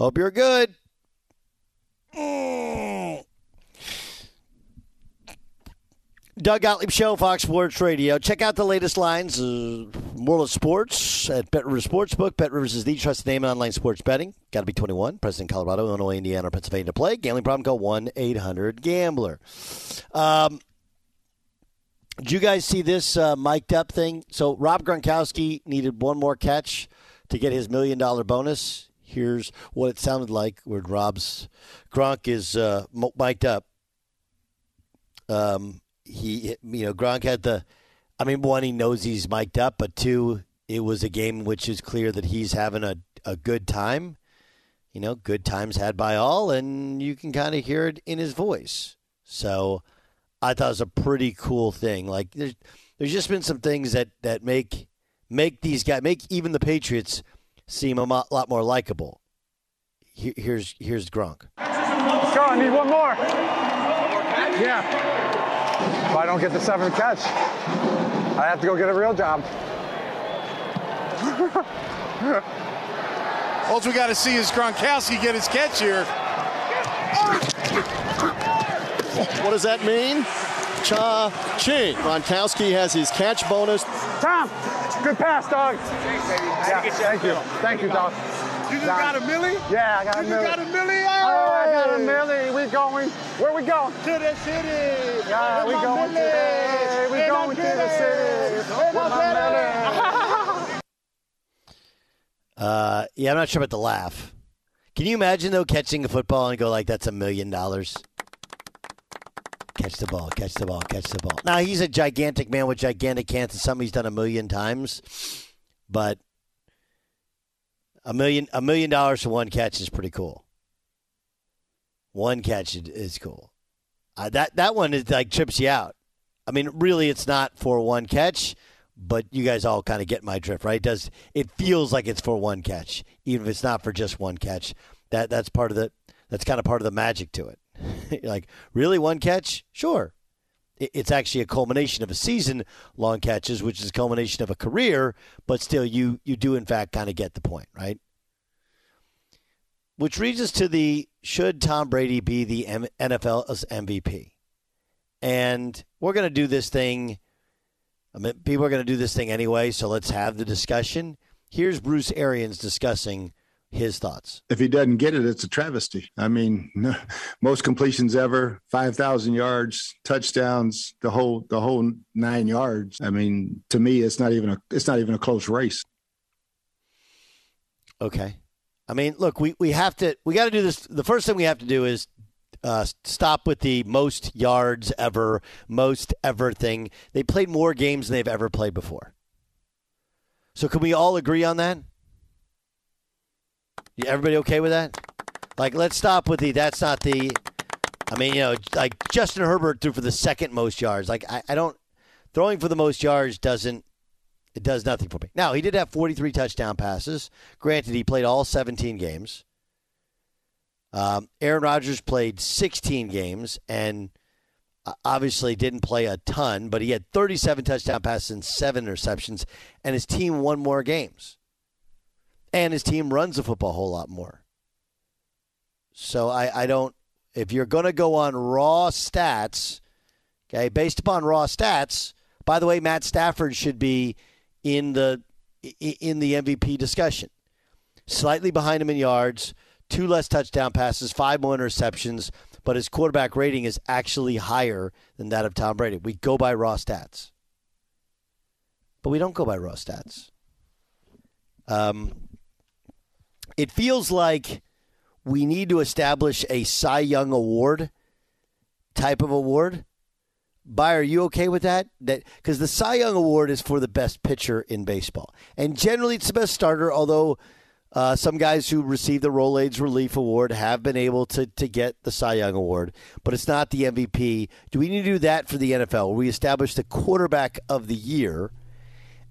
Hope you're good. Doug Gottlieb Show, Fox Sports Radio. Check out the latest lines, uh, world of sports at Bet Rivers Sportsbook. Bet Rivers is the trusted name in online sports betting. Got to be 21. Present in Colorado, Illinois, Indiana, or Pennsylvania to play. Gambling problem? Call 1 800 Gambler. Um, did you guys see this uh, mic'd up thing? So Rob Gronkowski needed one more catch to get his million dollar bonus. Here's what it sounded like when Rob's Gronk is uh, mic'd up. Um, he, you know, Gronk had the. I mean, one, he knows he's mic'd up, but two, it was a game which is clear that he's having a, a good time. You know, good times had by all, and you can kind of hear it in his voice. So I thought it was a pretty cool thing. Like there's there's just been some things that that make make these guys make even the Patriots seem a lot more likable. Here's here's Gronk. Go, I need one more. Yeah. If I don't get the seventh catch, I have to go get a real job. All we got to see is Gronkowski get his catch here. What does that mean? Cha-ching. Gronkowski has his catch bonus. Tom, good pass, dog. Yeah, thank you. Thank you, dog. You just got a millie? Yeah, I got a You just got a millie? Oh, I got a Hey! milli. We going? Where we going? To the city. Yeah, we With my going to millie. hey, we With going to the city. With With my my millie. Uh, yeah, I'm not sure about the laugh. Can you imagine though catching a football and go like that's a million dollars? Catch the ball, catch the ball, catch the ball. Now he's a gigantic man with gigantic hands, and something he's done a million times, but a million a million dollars for one catch is pretty cool. One catch is- cool. Uh, that that one is like trips you out. I mean, really, it's not for one catch, but you guys all kind of get my drift, right? It does it feels like it's for one catch, even if it's not for just one catch? That that's part of the that's kind of part of the magic to it. Like, really, one catch? Sure. It's actually a culmination of a season long catches, which is a culmination of a career, but still, you you do in fact kind of get the point, right? Which leads us to the should Tom Brady be the M- NFL's MVP? And we're going to do this thing. I mean, people are going to do this thing anyway, so let's have the discussion. Here's Bruce Arians discussing his thoughts. if he doesn't get it, it's a travesty. I mean, no, most completions ever, five thousand yards, touchdowns, the whole the whole nine yards. I mean, to me, it's not even a it's not even a close race. Okay. I mean, look, we, we have to, we got to do this. The first thing we have to do is uh, stop with the most yards ever, most ever thing. They played more games than they've ever played before. So can we all agree on that? Everybody okay with that? Like, let's stop with the, that's not the, I mean, you know, like Justin Herbert threw for the second most yards. Like, I, I don't, throwing for the most yards doesn't, it does nothing for me. Now, he did have 43 touchdown passes. Granted, he played all 17 games. Um, Aaron Rodgers played 16 games and uh, obviously didn't play a ton, but he had 37 touchdown passes and seven interceptions, and his team won more games. And his team runs the football a whole lot more. So I, I don't, if you're going to go on raw stats, okay, based upon raw stats, by the way, Matt Stafford should be in the in the MVP discussion. Slightly behind him in yards, two less touchdown passes, five more interceptions, but his quarterback rating is actually higher than that of Tom Brady. We go by raw stats. But we don't go by raw stats. Um, it feels like we need to establish a Cy Young Award type of award. By, are you okay with that? That because the Cy Young Award is for the best pitcher in baseball, and generally it's the best starter. Although Uh, some guys who receive the Rolaids Relief Award have been able to, to get the Cy Young Award, but it's not the MVP. Do we need to do that for the NFL? We establish the quarterback of the year,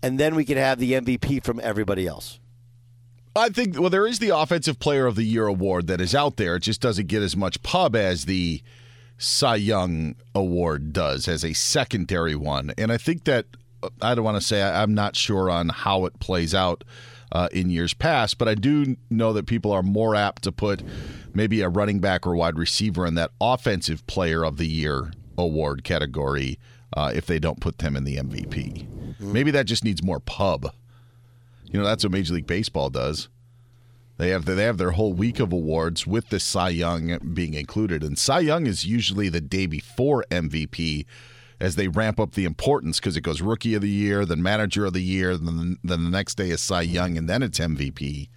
and then we can have the MVP from everybody else? I think well, there is the Offensive Player of the Year award that is out there. It just doesn't get as much pub as the Cy Young Award does as a secondary one. And I think that I don't want to say I, I'm not sure on how it plays out uh, in years past, but I do know that people are more apt to put maybe a running back or wide receiver in that Offensive Player of the Year award category uh, if they don't put them in the MVP. Maybe that just needs more pub. You know, that's what Major League Baseball does. They have they have their whole week of awards with the Cy Young being included, and Cy Young is usually the day before MVP as they ramp up the importance because it goes Rookie of the Year, then Manager of the Year, then then the next day is Cy Young, and then it's MVP.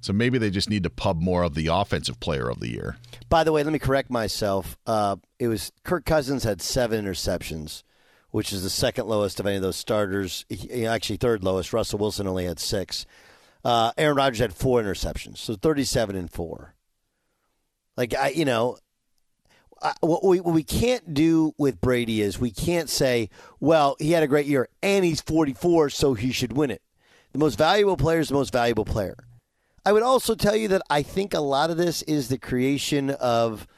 So maybe they just need to pub more of the Offensive Player of the Year. By the way, let me correct myself. Uh, it was Kirk Cousins had seven interceptions, which is the second lowest of any of those starters. He- Actually, third lowest. Russell Wilson only had six. Uh, Aaron Rodgers had four interceptions, so thirty-seven and four. Like I, you know, I, what we what we can't do with Brady is we can't say, well, he had a great year and he's forty-four, so he should win it. The most valuable player is the most valuable player. I would also tell you that I think a lot of this is the creation of,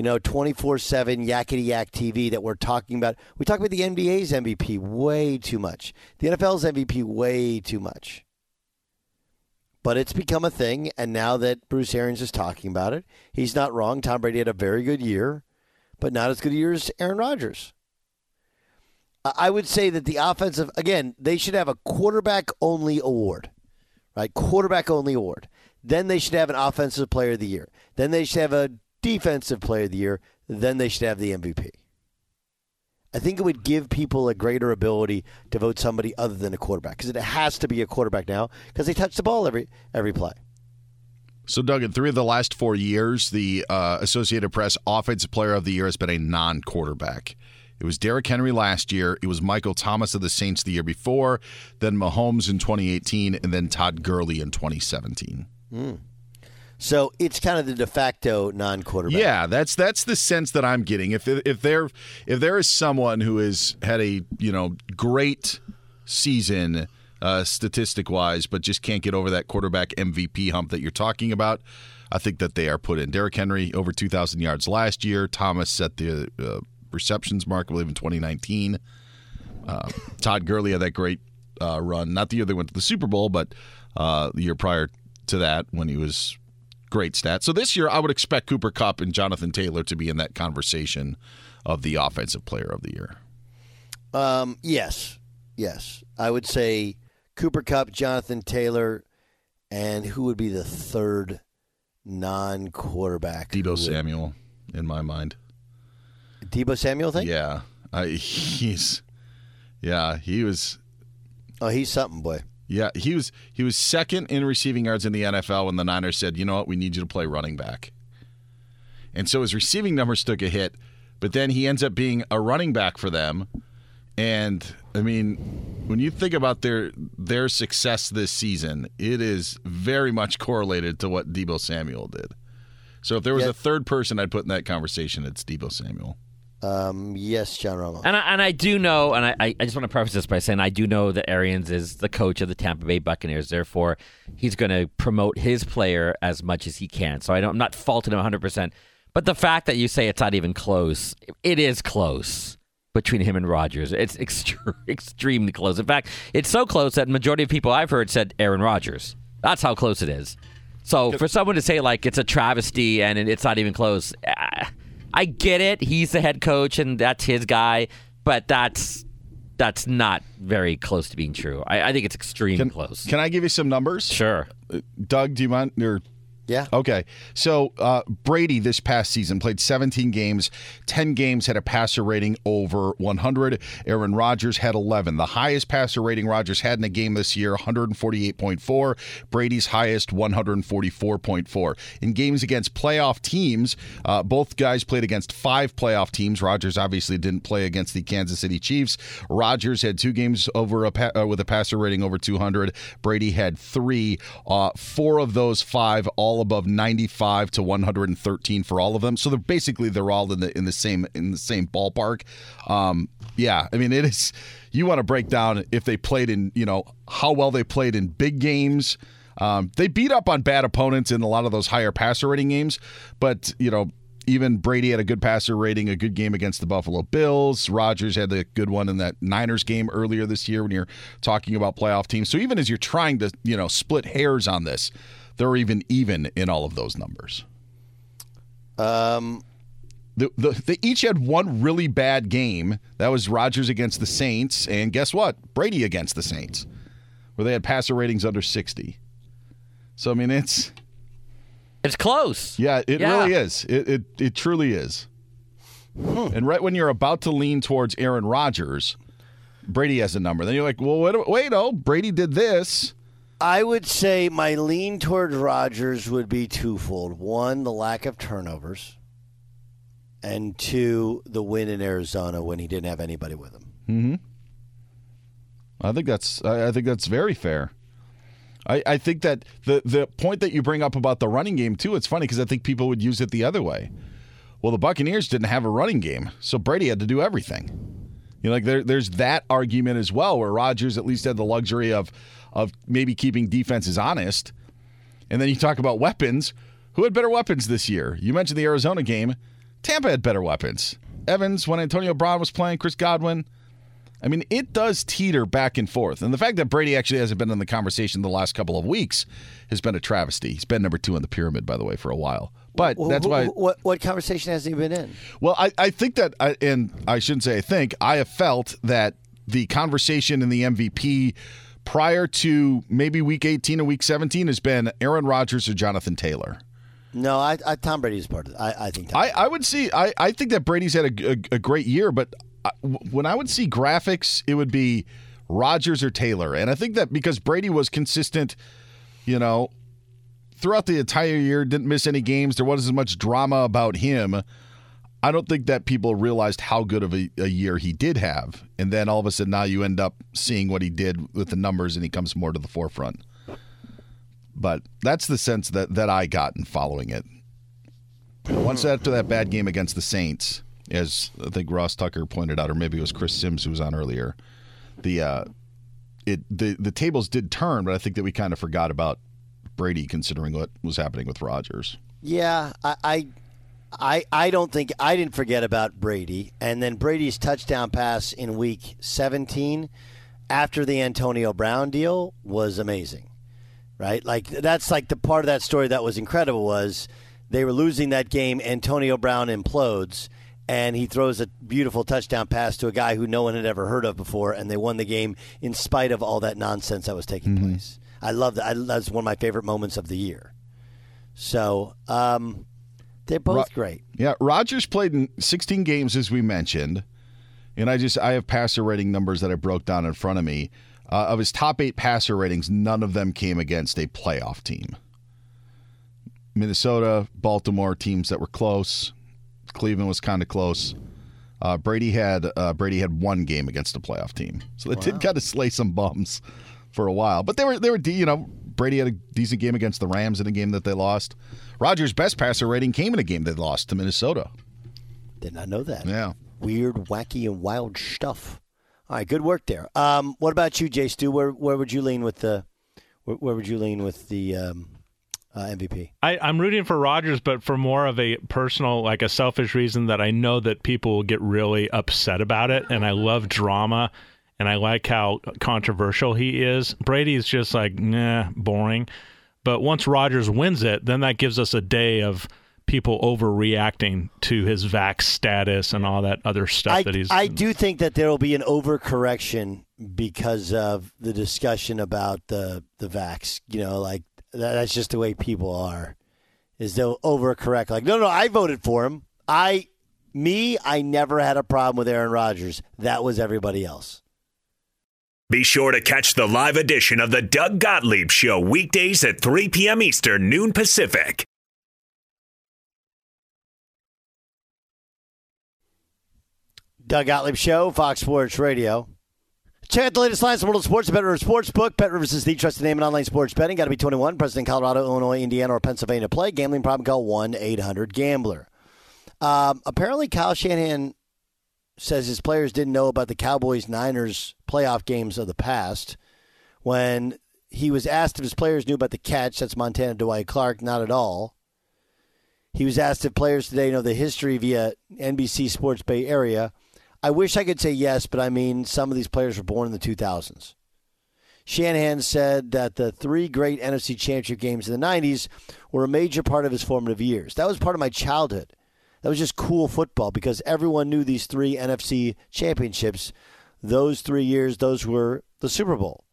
you know, 24 7 yakety yak TV that we're talking about. We talk about the NBA's MVP way too much, the NFL's MVP way too much. But it's become a thing, and now that Bruce Arians is talking about it, he's not wrong. Tom Brady had a very good year, but not as good a year as Aaron Rodgers. I I would say that the offensive, again, they should have a quarterback only award right? Quarterback only award. Then they should have an offensive player of the year. Then they should have a defensive player of the year. Then they should have the MVP. I think it would give people a greater ability to vote somebody other than a quarterback because it has to be a quarterback now because they touch the ball every every play. So, Doug, in three of the last four years, the uh, Associated Press Offensive Player of the Year has been a non quarterback. It was Derrick Henry last year. It was Michael Thomas of the Saints the year before, then Mahomes in 2018, and then Todd Gurley in 2017. So it's kind of the de facto non-quarterback. Yeah, that's that's the sense that I'm getting. If if there if there is someone who has had a you know great season uh, statistic wise, but just can't get over that quarterback MVP hump that you're talking about, I think that they are put in. Derrick Henry over 2,000 yards last year. Thomas set the uh, receptions mark, I believe, in 2019. Uh, Todd Gurley had that great uh, run, not the year they went to the Super Bowl, but uh, the year prior to that when he was great stats. So this year, I would expect Cooper Kupp and Jonathan Taylor to be in that conversation of the offensive player of the year. Um, yes, yes. I would say Cooper Kupp, Jonathan Taylor, and who would be the third non-quarterback? Deebo Samuel, in my mind. Deebo Samuel thing? Yeah, I, he's yeah he was Oh, he's something, boy. Yeah he was he was second in receiving yards in the NFL when the Niners said you know what we need you to play running back, and so his receiving numbers took a hit, but then he ends up being a running back for them, and I mean when you think about their their success this season, it is very much correlated to what Deebo Samuel did. So if there was a third person I'd put in that conversation, it's Deebo Samuel. Um, yes, John Romo. And I, and I do know, and I, I just want to preface this by saying I do know that Arians is the coach of the Tampa Bay Buccaneers. Therefore, he's going to promote his player as much as he can. So I don't, I'm not faulting him 100. percent But the fact that you say it's not even close, it is close between him and Rodgers. It's extre- extremely close. In fact, it's so close that majority of people I've heard said Aaron Rodgers. That's how close it is. So for someone to say like it's a travesty and it's not even close, ah, I get it. He's the head coach and that's his guy, but that's that's not very close to being true. I, I think it's extremely close. Can I give you some numbers? sure. Uh, Doug, do you mind? Or Yeah. Okay. So uh, Brady this past season played 17 games. 10 games had a passer rating over 100. Aaron Rodgers had 11. The highest passer rating Rodgers had in a game this year, 148.4. Brady's highest, 144.4. In games against playoff teams, uh, both guys played against five playoff teams. Rodgers obviously didn't play against the Kansas City Chiefs. Rodgers had two games over a pa- uh, with a passer rating over 200. Brady had three. Uh, four of those five all above 95 to 113 for all of them. So they're basically they're all in the in the same in the same ballpark. Um, yeah, I mean it is. You want to break down if they played in you know how well they played in big games. Um, they beat up on bad opponents in a lot of those higher passer rating games, but you know even Brady had a good passer rating, a good game against the Buffalo Bills. Rodgers had a good one in that Niners game earlier this year when you're talking about playoff teams. So even as you're trying to, you know, split hairs on this, they're even even in all of those numbers. Um, The, the, they each had one really bad game. That was Rodgers against the Saints, and guess what? Brady against the Saints, where they had passer ratings under 60. So I mean, it's It's close. Yeah, it Yeah. really is. It it, it truly is. And right when you're about to lean towards Aaron Rodgers, Brady has a number. Then you're like, well, wait, wait oh, Brady did this. I would say my lean toward Rodgers would be twofold. One, the lack of turnovers, and two, the win in Arizona when he didn't have anybody with him. Hmm. I think that's I I think that's very fair. I, I think that the the point that you bring up about the running game too, it's funny because I think people would use it the other way. Well, the Buccaneers didn't have a running game, so Brady had to do everything. You know, like there, there's that argument as well, where Rodgers at least had the luxury of of maybe keeping defenses honest. And then you talk about weapons. Who had better weapons this year? You mentioned the Arizona game. Tampa had better weapons. Evans, when Antonio Brown was playing, Chris Godwin. I mean, it does teeter back and forth. And the fact that Brady actually hasn't been in the conversation the last couple of weeks has been a travesty. He's been number two in the pyramid, by the way, for a while. But Wh- that's wh- why. What what conversation has he been in? Well, I, I think that, I, and I shouldn't say I think, I have felt that the conversation in the MVP prior to maybe week 18 and week 17 has been Aaron Rodgers or Jonathan Taylor. No, I, I Tom Brady is part of it. I, I think. Tom I, I would see, I, I think that Brady's had a, a, a great year, but I, when I would see graphics, it would be Rodgers or Taylor. And I think that because Brady was consistent, you know, throughout the entire year, didn't miss any games, there wasn't as much drama about him. I don't think that people realized how good of a, a year he did have. And then all of a sudden now you end up seeing what he did with the numbers and he comes more to the forefront. But that's the sense that, that I got in following it. Once after that bad game against the Saints, as I think Ross Tucker pointed out, or maybe it was Chris Sims who was on earlier, the uh, it the the tables did turn, but I think that we kind of forgot about Brady considering what was happening with Rodgers. Yeah, I, I, I, I don't think I didn't forget about Brady, and then Brady's touchdown pass in Week 17 after the Antonio Brown deal was amazing, right? Like that's like the part of that story that was incredible was they were losing that game. Antonio Brown implodes. And he throws a beautiful touchdown pass to a guy who no one had ever heard of before, and they won the game in spite of all that nonsense that was taking place. I love that. I, that's one of my favorite moments of the year. So um, they're both Ro- great. Yeah, Rodgers played in 16 games as we mentioned, and I just I have passer rating numbers that I broke down in front of me. Uh, of his top eight passer ratings, none of them came against a playoff team. Minnesota, Baltimore, teams that were close. Cleveland was kind of close. Uh, Brady had uh, Brady had one game against a playoff team, so they did kind of slay some bums for a while. But they were they were you know Brady had a decent game against the Rams in a game that they lost. Rodgers' best passer rating came in a game they lost to Minnesota. Did not know that. Yeah. Weird, wacky, and wild stuff. All right, good work there. Um, what about you, Jay Stu? Where where would you lean with the where, where would you lean with the um, uh, MVP? I, I'm rooting for Rodgers, but for more of a personal, like a selfish reason that I know that people will get really upset about it. And I love drama and I like how controversial he is. Brady is just like, nah, boring. But once Rodgers wins it, then that gives us a day of people overreacting to his vax status and all that other stuff I, that he's. I do think that there will be an overcorrection because of the discussion about the the vax. You know, like that, that's just the way people are. is they'll overcorrect. Like, no, no, I voted for him. I, me, I never had a problem with Aaron Rodgers. That was everybody else. Be sure to catch the live edition of the Doug Gottlieb Show weekdays at 3 p.m. Eastern, noon Pacific. Doug Gottlieb Show, Fox Sports Radio. Check out the latest lines from World of Sports, Bet Rivers Sportsbook. Bet Rivers is the trusted name in online sports betting. Got to be 21, President Colorado, Illinois, Indiana, or Pennsylvania to play. Gambling problem, call 1-800-GAMBLER. Um, apparently, Kyle Shanahan says his players didn't know about the Cowboys-Niners playoff games of the past. When he was asked if his players knew about the catch, that's Montana Dwight Clark, not at all. He was asked if players today know the history via NBC Sports Bay Area. I wish I could say yes, but I mean, some of these players were born in the 2000s. Shanahan said that the three great NFC championship games in the 90s were a major part of his formative years. That was part of my childhood. That was just cool football because everyone knew these three NFC championships. Those three years, those were the Super Bowl.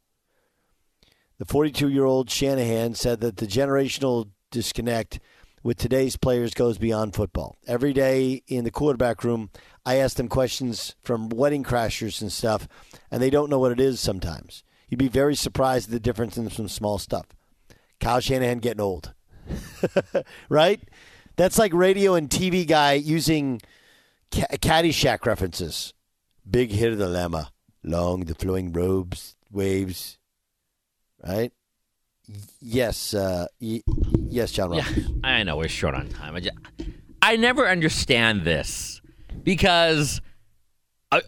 The 42 year old Shanahan said that the generational disconnect with today's players goes beyond football. Every day in the quarterback room, I ask them questions from wedding crashers and stuff, and they don't know what it is sometimes. You'd be very surprised at the difference in some small stuff. Kyle Shanahan getting old, right? That's like radio and TV guy using ca- Caddyshack references. Big hit of the llama, long the flowing robes, waves, right? Yes, uh, y- yes, John Yeah, I know we're short on time. I, just, I never understand this because uh,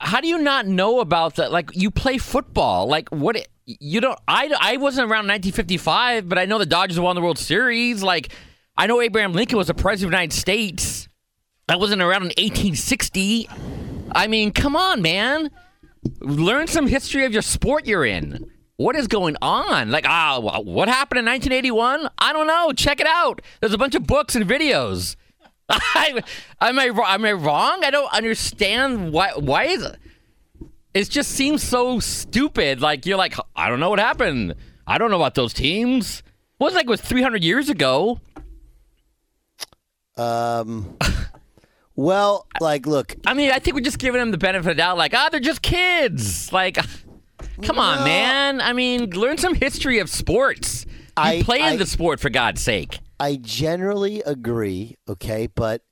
how do you not know about that? Like you play football, like what? it- You don't. I I wasn't around 1955, but I know the Dodgers won the World Series. Like I know Abraham Lincoln was the president of the United States. I wasn't around in 1860. I mean, come on, man. Learn some history of your sport you're in. What is going on? Like, ah, wh- what happened in 1981? I don't know. Check it out. There's a bunch of books and videos. I, am I am I wrong? I don't understand why. Why is it? It just seems so stupid. Like you're like, I don't know what happened. I don't know about those teams. It was like it was 300 years ago. Um, well, like, look, I mean, I think we're just giving them the benefit of the doubt. Like, ah, they're just kids. Like, come on, man. I mean, learn some history of sports. You I- play I- in the sport for God's sake. I generally agree, okay, but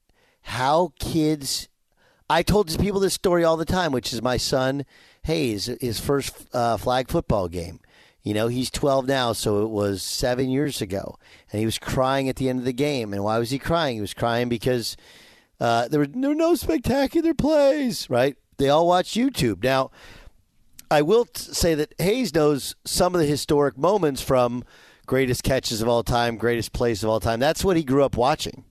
how kids. I told people this story all the time, which is my son Hayes, his first uh, flag football game. You know, he's 12 now, so it was seven years ago. And he was crying at the end of the game. And why was he crying? He was crying because uh, there, were, were no spectacular plays, right? They all watch YouTube. Now, I will t- say that Hayes knows some of the historic moments from greatest catches of all time, greatest plays of all time. That's what he grew up watching,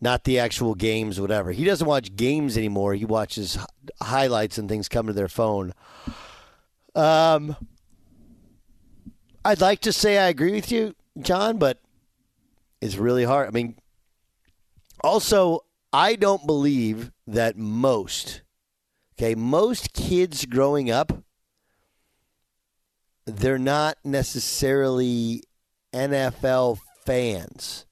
not the actual games, whatever. He doesn't watch games anymore. He watches h- highlights and things come to their phone. Um, I'd like to say I agree with you, John, but it's really hard. I mean, also, I don't believe that most, okay, most kids growing up they're not necessarily NFL fans.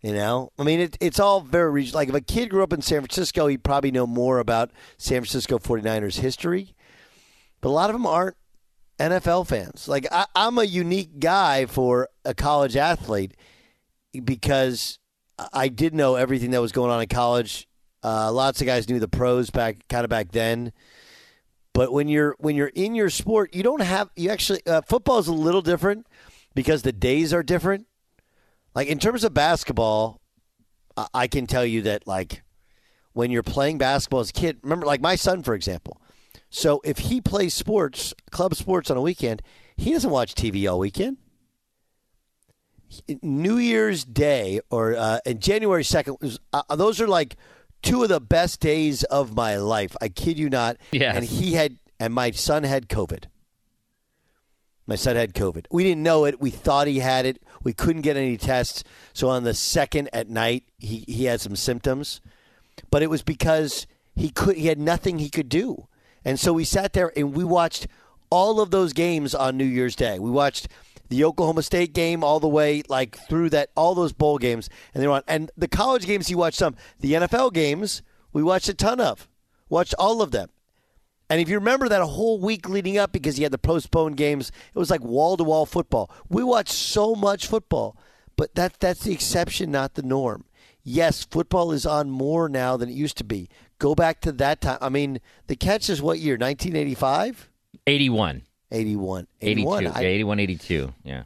You know, I mean, it, it's all very regional. Like, if a kid grew up in San Francisco, he'd probably know more about San Francisco 49ers history. But a lot of them aren't NFL fans. Like, I, I'm a unique guy for a college athlete because I did know everything that was going on in college. Uh, lots of guys knew the pros back, kind of back then. But when you're when you're in your sport, you don't have you actually uh, football is a little different because the days are different. Like in terms of basketball, I, I can tell you that like when you're playing basketball as a kid, remember like my son for example. So if he plays sports, club sports on a weekend, he doesn't watch TV all weekend. New Year's Day or uh, and January second was uh, those are like two of the best days of my life. I kid you not. Yes. And he had and my son had COVID. My son had COVID. We didn't know it. We thought he had it. We couldn't get any tests. So on the second at night, he, he had some symptoms, but it was because he could he had nothing he could do, and so we sat there and we watched all of those games on New Year's Day. We watched the Oklahoma State game all the way like through that all those bowl games, and they were on. And the college games he watched some. The NFL games we watched a ton of. Watched all of them. And if you remember that whole week leading up, because he had the postponed games, it was like wall to wall football. We watched so much football, but that that's the exception, not the norm. Yes, football is on more now than it used to be. Go back to that time. I mean, the catch is what year? 1985? 81. 81. 82. 81. yeah, I, 81, 82. Yeah.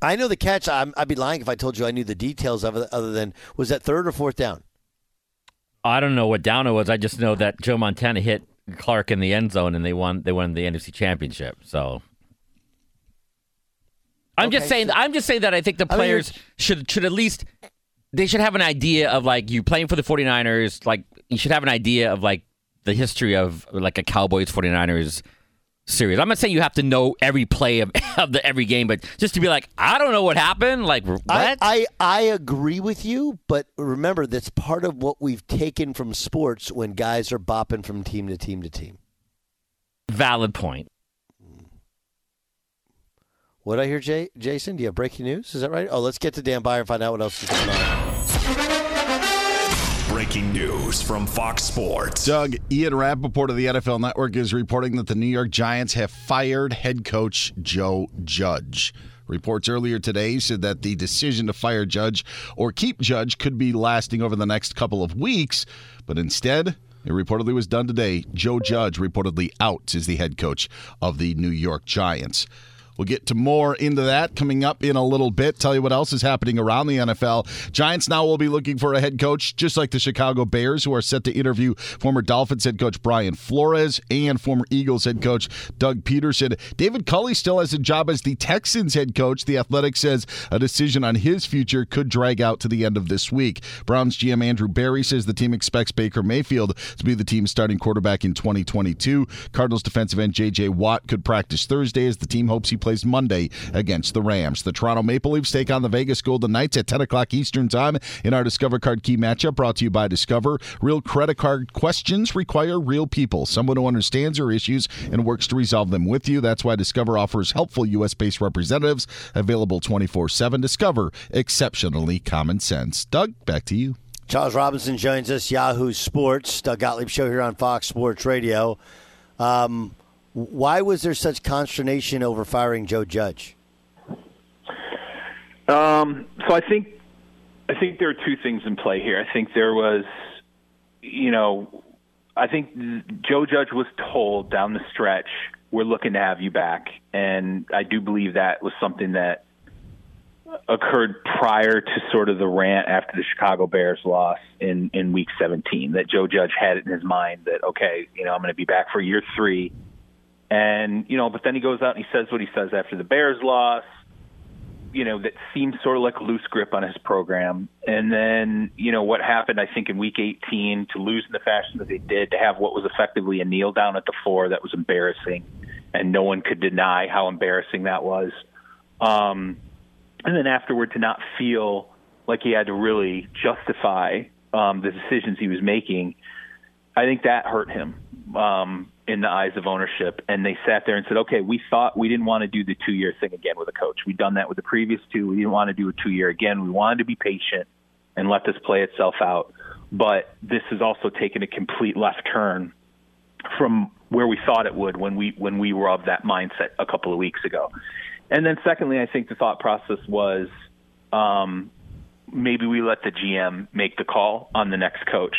I know the catch. I'm, I'd be lying if I told you I knew the details of it, other than was that third or fourth down? I don't know what down it was. I just know that Joe Montana hit Clark in the end zone and they won they won the NFC championship. So I'm just saying so- I'm just saying that I think the I mean, players should should at least they should have an idea of like you playing for the 49ers, like you should have an idea of like the history of like a Cowboys 49ers series. I'm not saying you have to know every play of, of the every game, but just to be like, I don't know what happened. Like what? I, I, I agree with you, but remember that's part of what we've taken from sports when guys are bopping from team to team to team. Valid point. What I hear, Jay, Jason? Do you have breaking news? Is that right? Oh, let's get to Dan Beyer and find out what else is going on. Breaking news from Fox Sports. Doug, Ian Rapoport of the NFL Network is reporting that the New York Giants have fired head coach Joe Judge. Reports earlier today said that the decision to fire Judge or keep Judge could be lasting over the next couple of weeks, but instead, it reportedly was done today. Joe Judge reportedly out as the head coach of the New York Giants. We'll get to more into that coming up in a little bit. Tell you what else is happening around the NFL. Giants now will be looking for a head coach, just like the Chicago Bears, who are set to interview former Dolphins head coach Brian Flores and former Eagles head coach Doug Pederson. David Culley still has a job as the Texans head coach. The Athletic says a decision on his future could drag out to the end of this week. Browns GM Andrew Berry says the team expects Baker Mayfield to be the team's starting quarterback in 2022. Cardinals defensive end J.J. Watt could practice Thursday as the team hopes he plays Monday against the Rams. The Toronto Maple Leafs take on the Vegas Golden Knights at 10 o'clock Eastern Time in our Discover Card Key matchup brought to you by Discover. Real credit card questions require real people, someone who understands your issues and works to resolve them with you. That's why Discover offers helpful U.S. based representatives available 24 7. Discover exceptionally common sense. Doug, back to you. Charles Robinson joins us, Yahoo Sports, Doug Gottlieb show here on Fox Sports Radio. Um, why was there such consternation over firing Joe Judge? Um, so I think I think there are two things in play here. I think there was, you know, I think Joe Judge was told down the stretch, "We're looking to have you back," and I do believe that was something that occurred prior to sort of the rant after the Chicago Bears loss in in Week 17. That Joe Judge had it in his mind that okay, you know, I'm going to be back for year three, and you know, but then he goes out and he says what he says after the Bears loss you know, that seems sort of like a loose grip on his program. And then, you know, what happened, I think, in week 18 to lose in the fashion that they did, to have what was effectively a kneel down at the four that was embarrassing. And no one could deny how embarrassing that was. Um, and then afterward, to not feel like he had to really justify um, the decisions he was making, I think that hurt him. Um, in the eyes of ownership and they sat there and said okay we thought we didn't want to do the two year thing again with a coach. We'd done that with the previous two. We didn't want to do a two year again. We wanted to be patient and let this play itself out. But this has also taken a complete left turn from where we thought it would when we when we were of that mindset a couple of weeks ago. And then secondly i think the thought process was um maybe we let the gm make the call on the next coach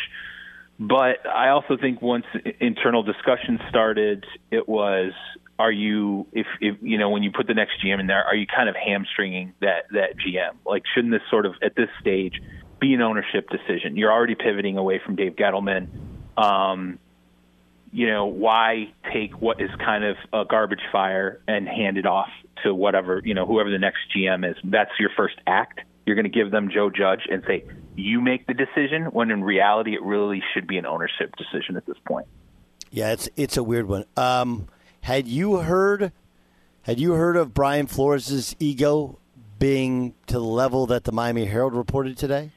but I also think once internal discussion started, it was are you if if you know when you put the next GM in there, are you kind of hamstringing that that GM? Like shouldn't this sort of at this stage be an ownership decision? You're already pivoting away from Dave Gettleman. Um, you know, why take what is kind of a garbage fire and hand it off to whatever, you know, whoever the next GM is? That's your first act. You're going to give them Joe Judge and say, you make the decision, when in reality, it really should be an ownership decision at this point. Yeah, it's it's a weird one. Um, had you heard had you heard of Brian Flores' ego being to the level that the Miami Herald reported today?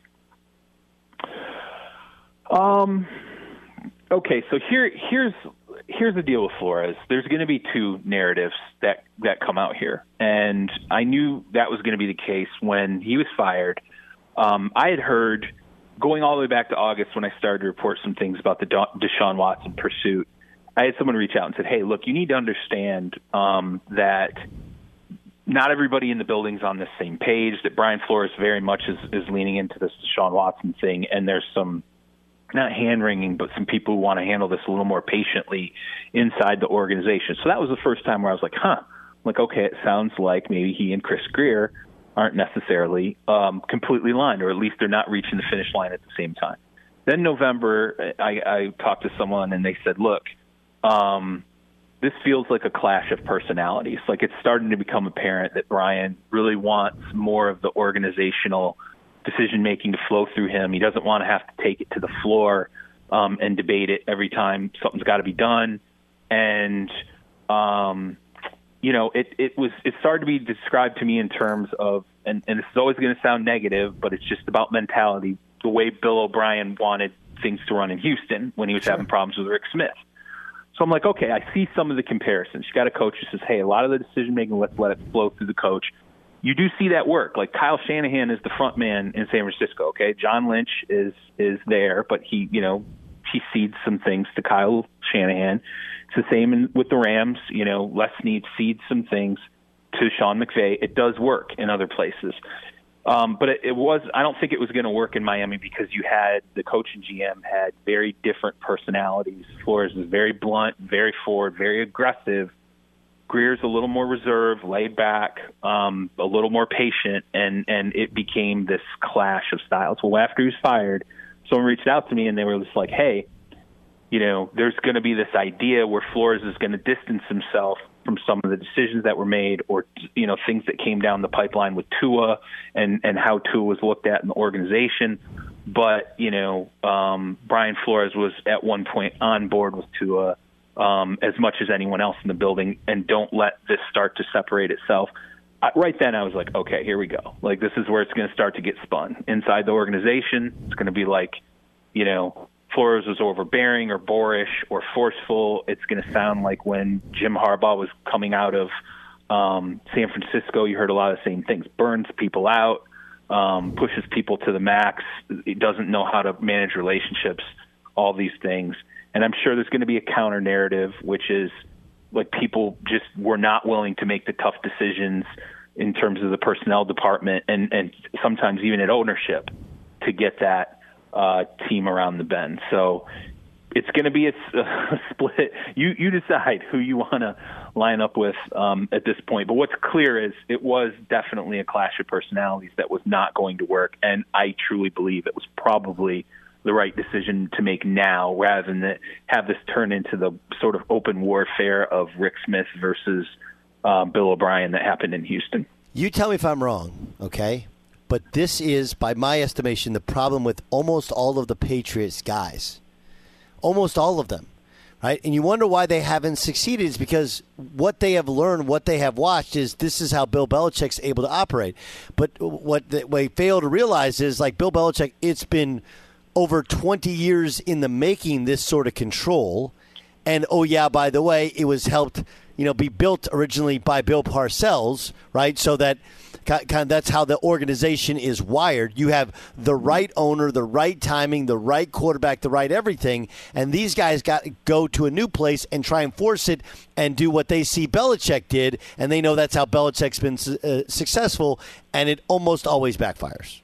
Um, okay, so here here's here's the deal with Flores. There's going to be two narratives that that come out here, and I knew that was going to be the case when he was fired. Um, I had heard going all the way back to August when I started to report some things about the Deshaun Watson pursuit. I had someone reach out and said, "Hey, look, you need to understand um, that not everybody in the building's on the same page. That Brian Flores very much is, is leaning into this Deshaun Watson thing, and there's some not hand wringing, but some people who want to handle this a little more patiently inside the organization. So that was the first time where I was like, huh, like, okay, it sounds like maybe he and Chris Grier aren't necessarily um, completely lined, or at least they're not reaching the finish line at the same time. Then November, I, I talked to someone and they said, look, um, this feels like a clash of personalities. Like it's starting to become apparent that Brian really wants more of the organizational – decision making to flow through him. He doesn't want to have to take it to the floor um, and debate it every time something's got to be done. And um, you know, it it was it started to be described to me in terms of, and, and this is always going to sound negative, but it's just about mentality. The way Bill O'Brien wanted things to run in Houston when he was sure. having problems with Rick Smith. So I'm like, okay, I see some of the comparisons. You got a coach who says, hey, a lot of the decision making, let's let it flow through the coach you do see that work. Like Kyle Shanahan is the front man in San Francisco. Okay, John Lynch is is there, but he you know he cedes some things to Kyle Shanahan. It's the same in, with the Rams. You know, Les Snead cedes some things to Sean McVay. It does work in other places. Um, but it, it was, I don't think it was going to work in Miami because you had the coach and GM had very different personalities. Flores was very blunt, very forward, very aggressive, Grier's a little more reserved, laid back, um, a little more patient, and and it became this clash of styles. Well, after he was fired, someone reached out to me and they were just like, "Hey, you know, there's going to be this idea where Flores is going to distance himself from some of the decisions that were made, or you know, things that came down the pipeline with Tua and and how Tua was looked at in the organization." But you know, um, Brian Flores was at one point on board with Tua um, as much as anyone else in the building, and don't let this start to separate itself. I, right then, I was like, okay, here we go. Like this is where it's going to start to get spun inside the organization. It's going to be like, you know, Flores was overbearing or boorish or forceful. It's going to sound like when Jim Harbaugh was coming out of um, San Francisco, you heard a lot of the same things. Burns people out, um, pushes people to the max. He doesn't know how to manage relationships. All these things and I'm sure there's going to be a counter narrative, which is like people just were not willing to make the tough decisions in terms of the personnel department and, and sometimes even at ownership to get that uh, team around the bend. So it's going to be a, a, split. You you decide who you want to line up with um, at this point. But what's clear is it was definitely a clash of personalities that was not going to work, and I truly believe it was probably the right decision to make now rather than have this turn into the sort of open warfare of Rick Smith versus uh, Bill O'Brien that happened in Houston. You tell me if I'm wrong, okay? But this is, by my estimation, the problem with almost all of the Patriots guys. Almost all of them, right? And you wonder why they haven't succeeded is because what they have learned, what they have watched is this is how Bill Belichick's able to operate. But what they fail to realize is, like Bill Belichick, it's been – over 20 years in the making this sort of control. And oh yeah, by the way, it was helped, you know, be built originally by Bill Parcells, right? So that kind of that's how the organization is wired. You have the right owner, the right timing, the right quarterback, the right everything, and these guys got to go to a new place and try and force it and do what they see Belichick did, and they know that's how Belichick's been uh, successful, and it almost always backfires.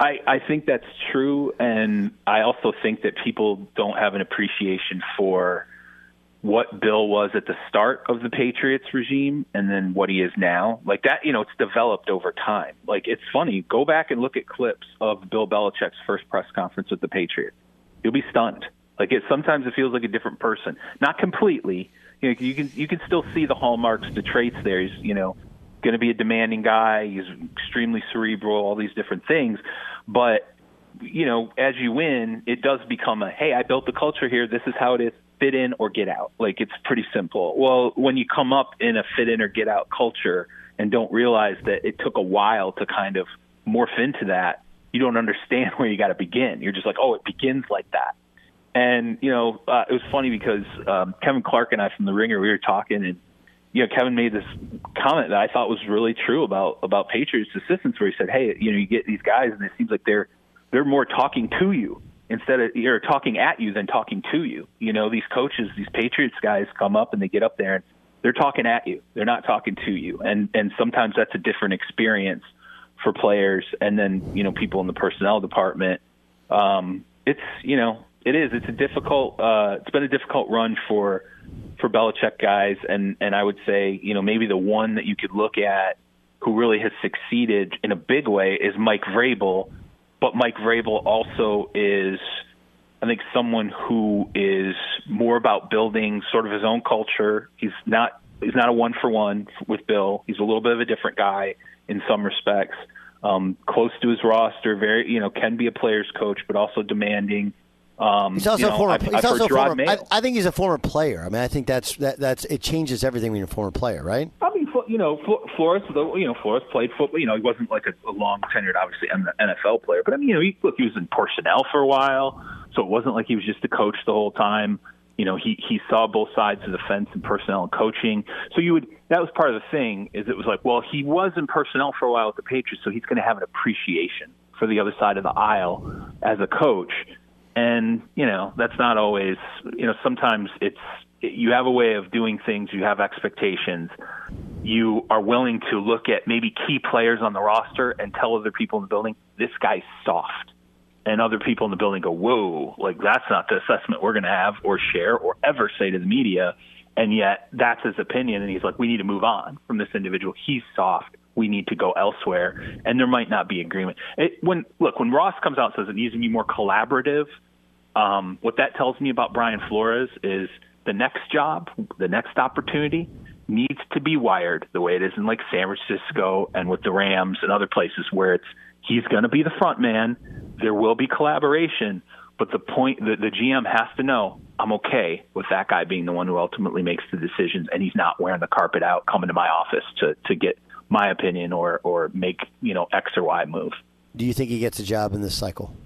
I, I think that's true, and I also think that people don't have an appreciation for what Bill was at the start of the Patriots regime and then what he is now. Like that, you know, it's developed over time. Like it's funny. Go back and look at clips of Bill Belichick's first press conference with the Patriots. You'll be stunned. Like it sometimes it feels like a different person. Not completely. You know, you can you can still see the hallmarks, the traits there. He's you know going to be a demanding guy. He's extremely cerebral, all these different things. But you know, as you win, it does become a hey, I built the culture here. This is how it is. Fit in or get out. Like it's pretty simple. Well, when you come up in a fit in or get out culture and don't realize that it took a while to kind of morph into that, you don't understand where you got to begin. You're just like, oh, it begins like that. And you know, uh, it was funny because um, Kevin Clark and I from The Ringer, we were talking, and you know, Kevin made this comment that I thought was really true about about Patriots assistants, where he said, "Hey, you know, you get these guys, and it seems like they're they're more talking to you instead of you're talking at you than talking to you. You know, these coaches, these Patriots guys come up and they get up there and they're talking at you. They're not talking to you. And and sometimes that's a different experience for players and then, you know, people in the personnel department. Um it's, you know, it is. It's a difficult uh it's been a difficult run for for Belichick guys and and I would say, you know, maybe the one that you could look at who really has succeeded in a big way is Mike Vrabel but Mike Vrabel also is, I think, someone who is more about building sort of his own culture. He's not he's not a one for one with Bill. He's a little bit of a different guy in some respects. Um, close to his roster, very you know can be a player's coach, but also demanding. Um, He's also you know, a former. I've, he's I've also a former. I, I think he's a former player. I mean, I think that's that, that's it changes everything when you're a former player, right? I mean, Flo- you know, Flo- Flores, you know, Flores played football. You know, he wasn't like a, a long tenured, obviously, NFL player, but I mean, you know, he, look, he was in personnel for a while, so it wasn't like he was just a coach the whole time. You know, he he saw both sides of the fence in personnel and coaching. So you would that was part of the thing is it was like, well, he was in personnel for a while with the Patriots, so he's going to have an appreciation for the other side of the aisle as a coach. And you know, that's not always. You know, sometimes it's you have a way of doing things. You have expectations. You are willing to look at maybe key players on the roster and tell other people in the building, this guy's soft. And other people in the building go, whoa, like that's not the assessment we're going to have or share or ever say to the media. And yet that's his opinion. And he's like, we need to move on from this individual. He's soft. We need to go elsewhere. And there might not be agreement. It, when look, when Ross comes out and says it needs to be more collaborative, um, what that tells me about Brian Flores is the next job, the next opportunity needs to be wired the way it is in like San Francisco and with the Rams and other places where it's he's going to be the front man. There will be collaboration, but the point the, the GM has to know I'm okay with that guy being the one who ultimately makes the decisions, and he's not wearing the carpet out, coming to my office to to get my opinion or or make you know X or Y move. Do you think he gets a job in this cycle?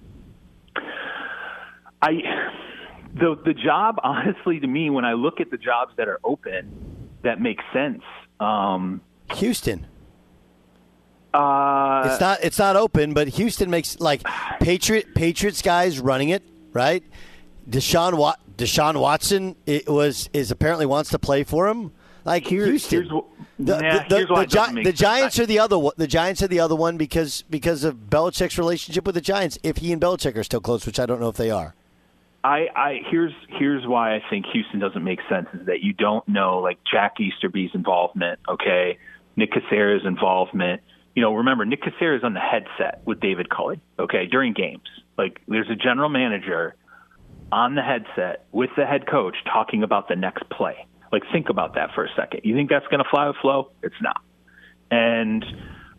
I the the job honestly to me when I look at the jobs that are open that makes sense. Um, Houston. Uh, it's not it's not open, but Houston makes like Patriot Patriots guys running it right. Deshaun Wat, Deshaun Watson it was is apparently wants to play for him. Like Houston. here's wh- the, nah, the, here's the, Gi- the. Giants are the other one. The Giants are the other one because because of Belichick's relationship with the Giants. If he and Belichick are still close, which I don't know if they are. I, I here's here's why I think Houston doesn't make sense is that you don't know like Jack Easterby's involvement, okay, Nick Caserio's involvement. You know, remember Nick Caserio's on the headset with David Culley, okay, during games. Like there's a general manager on the headset with the head coach talking about the next play. Like think about that for a second. You think that's going to fly with flow? It's not. And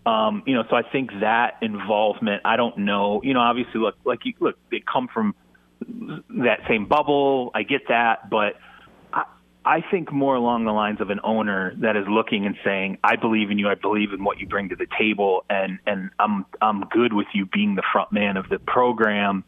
um, you know, so I think that involvement. I don't know. You know, obviously, look, like you look, they come from that same bubble. I get that, but I, I think more along the lines of an owner that is looking and saying, "I believe in you. I believe in what you bring to the table, and and I'm I'm good with you being the front man of the program."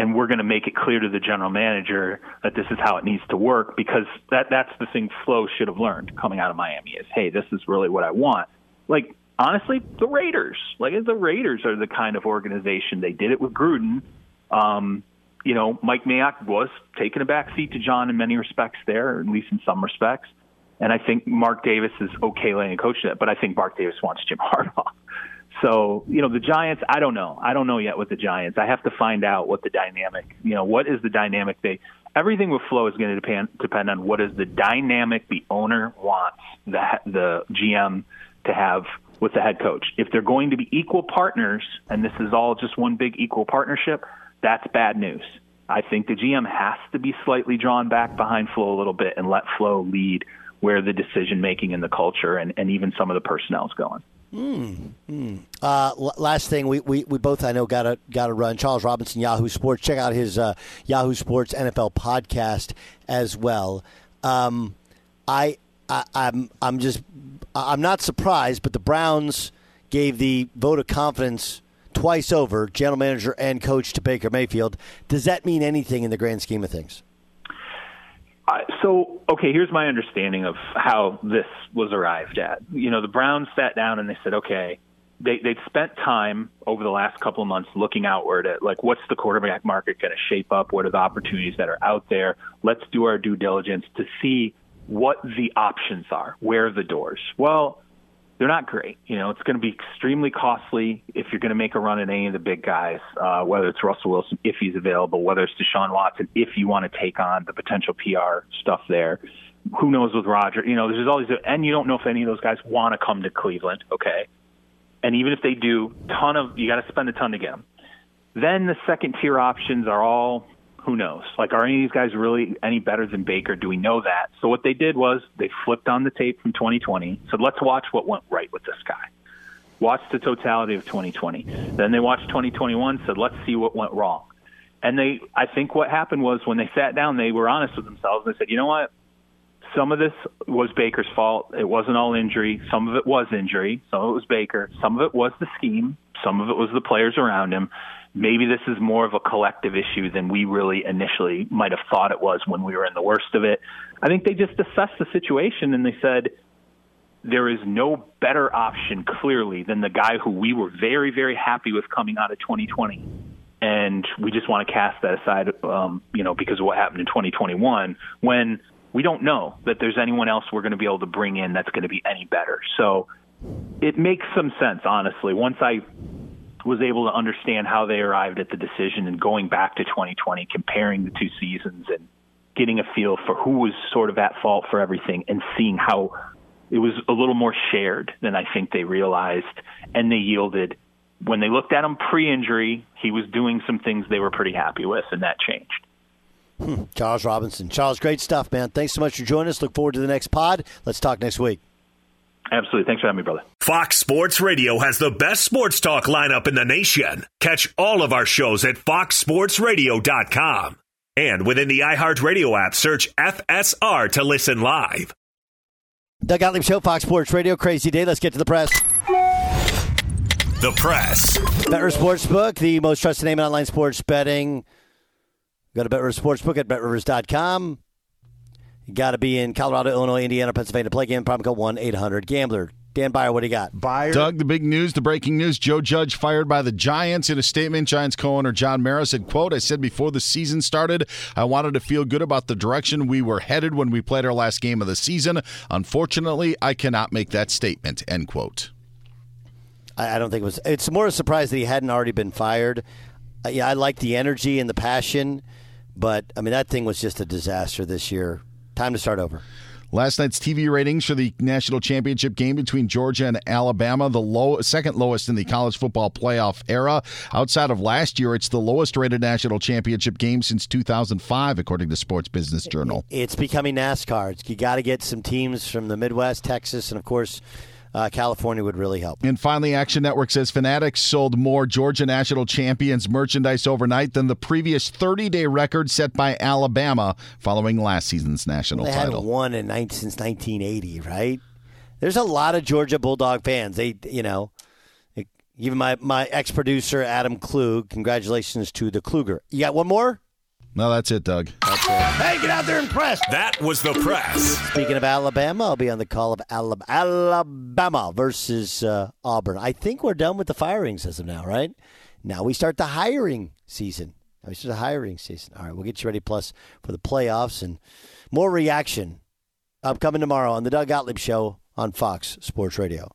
And we're going to make it clear to the general manager that this is how it needs to work because that that's the thing Flo should have learned coming out of Miami is, hey, this is really what I want. Like honestly, the Raiders, like the Raiders are the kind of organization they did it with Gruden. Um, you know, Mike Mayock was taking a back seat to John in many respects there, at least in some respects. And I think Mark Davis is okay letting a coach that, but I think Mark Davis wants Jim Harbaugh. So, you know, the Giants, I don't know. I don't know yet with the Giants. I have to find out what the dynamic, you know, what is the dynamic they everything with flow is going to depend depend on what is the dynamic the owner wants the the GM to have with the head coach. If they're going to be equal partners and this is all just one big equal partnership, that's bad news. I think the GM has to be slightly drawn back behind Flo a little bit and let Flo lead where the decision making and the culture and, and even some of the personnel is going. Hmm. hmm. Uh, l- last thing, we, we, we both I know got to got to run. Charles Robinson, Yahoo Sports. Check out his uh, Yahoo Sports NFL podcast as well. Um, I, I I'm I'm just I'm not surprised, but the Browns gave the vote of confidence twice over, general manager and coach to Baker Mayfield. Does that mean anything in the grand scheme of things? Uh, so, okay, here's my understanding of how this was arrived at. You know, the Browns sat down and they said, okay, they they'd spent time over the last couple of months looking outward at like what's the quarterback market going to shape up, what are the opportunities that are out there. Let's do our due diligence to see what the options are, where are the doors. Well, they're not great. You know, it's going to be extremely costly if you're going to make a run at any of the big guys, uh, whether it's Russell Wilson if he's available, whether it's Deshaun Watson if you want to take on the potential PR stuff there. Who knows with Roger? You know, there's all these, and you don't know if any of those guys want to come to Cleveland. Okay, and even if they do, ton of you got to spend a ton to get them. Then the second tier options are all who knows? Like, are any of these guys really any better than Baker? Do we know that? So what they did was they flipped on the tape from 2020. Said, let's watch what went right with this guy. Watch the totality of 2020. Then they watched 2021. Said, let's see what went wrong. And they, I think what happened was when they sat down, they were honest with themselves. And they said, you know what? some of this was Baker's fault. It wasn't all injury. Some of it was injury. Some of it was Baker. Some of it was the scheme. Some of it was the players around him. Maybe this is more of a collective issue than we really initially might have thought it was when we were in the worst of it. I think they just assessed the situation and they said there is no better option clearly than the guy who we were very, very happy with coming out of 2020 and we just want to cast that aside, um, you know, because of what happened in 2021 when we don't know that there's anyone else we're going to be able to bring in that's going to be any better. So it makes some sense, honestly. Once I was able to understand how they arrived at the decision and going back to 2020, comparing the two seasons and getting a feel for who was sort of at fault for everything and seeing how it was a little more shared than I think they realized. And they yielded. When they looked at him pre injury, he was doing some things they were pretty happy with, and that changed. Hmm. Charles Robinson. Charles, great stuff, man. Thanks so much for joining us. Look forward to the next pod. Let's talk next week. Absolutely. Thanks for having me, brother. Fox Sports Radio has the best sports talk lineup in the nation. Catch all of our shows at foxsportsradio.com. And within the iHeartRadio app, search FSR to listen live. Doug Gottlieb Show, Fox Sports Radio. Crazy day. Let's get to the press. The press. Better Sportsbook, the most trusted name in online sports betting. Go to BetRivers Sportsbook at BetRivers.com. You got to be in Colorado, Illinois, Indiana, Pennsylvania to play game. Problem code 1 800 Gambler. Dan Beyer, what do you got? Beyer. Doug, the big news, the breaking news. Joe Judge fired by the Giants. In a statement, Giants co-owner John Mara said, quote, I said before the season started, I wanted to feel good about the direction we were headed when we played our last game of the season. Unfortunately, I cannot make that statement, end quote. I, I don't think it was. It's more a surprise that he hadn't already been fired. Uh, yeah, I like the energy and the passion, but, I mean, that thing was just a disaster this year. Time to start over. Last night's TV ratings for the national championship game between Georgia and Alabama, the low, second lowest in the college football playoff era. Outside of last year, it's the lowest rated national championship game since 2005, according to Sports Business Journal. It's becoming NASCAR. You got to get some teams from the Midwest, Texas, and of course, uh, California would really help. And finally, Action Network says Fanatics sold more Georgia National Champions merchandise overnight than the previous 30 day record set by Alabama following last season's national they title. hadn't won in nine, since 1980, right? There's a lot of Georgia Bulldog fans. They, you know, even my, my ex producer, Adam Klug, congratulations to the Kluger. You got one more? No, that's it, Doug. That's it. Hey, get out there and press. That was the press. Speaking of Alabama, I'll be on the call of Alab- Alabama versus uh, Auburn. I think we're done with the firings as of now, right? Now we start the hiring season. Now we start the hiring season. All right, we'll get you ready plus for the playoffs and more reaction upcoming tomorrow on the Doug Gottlieb Show on Fox Sports Radio.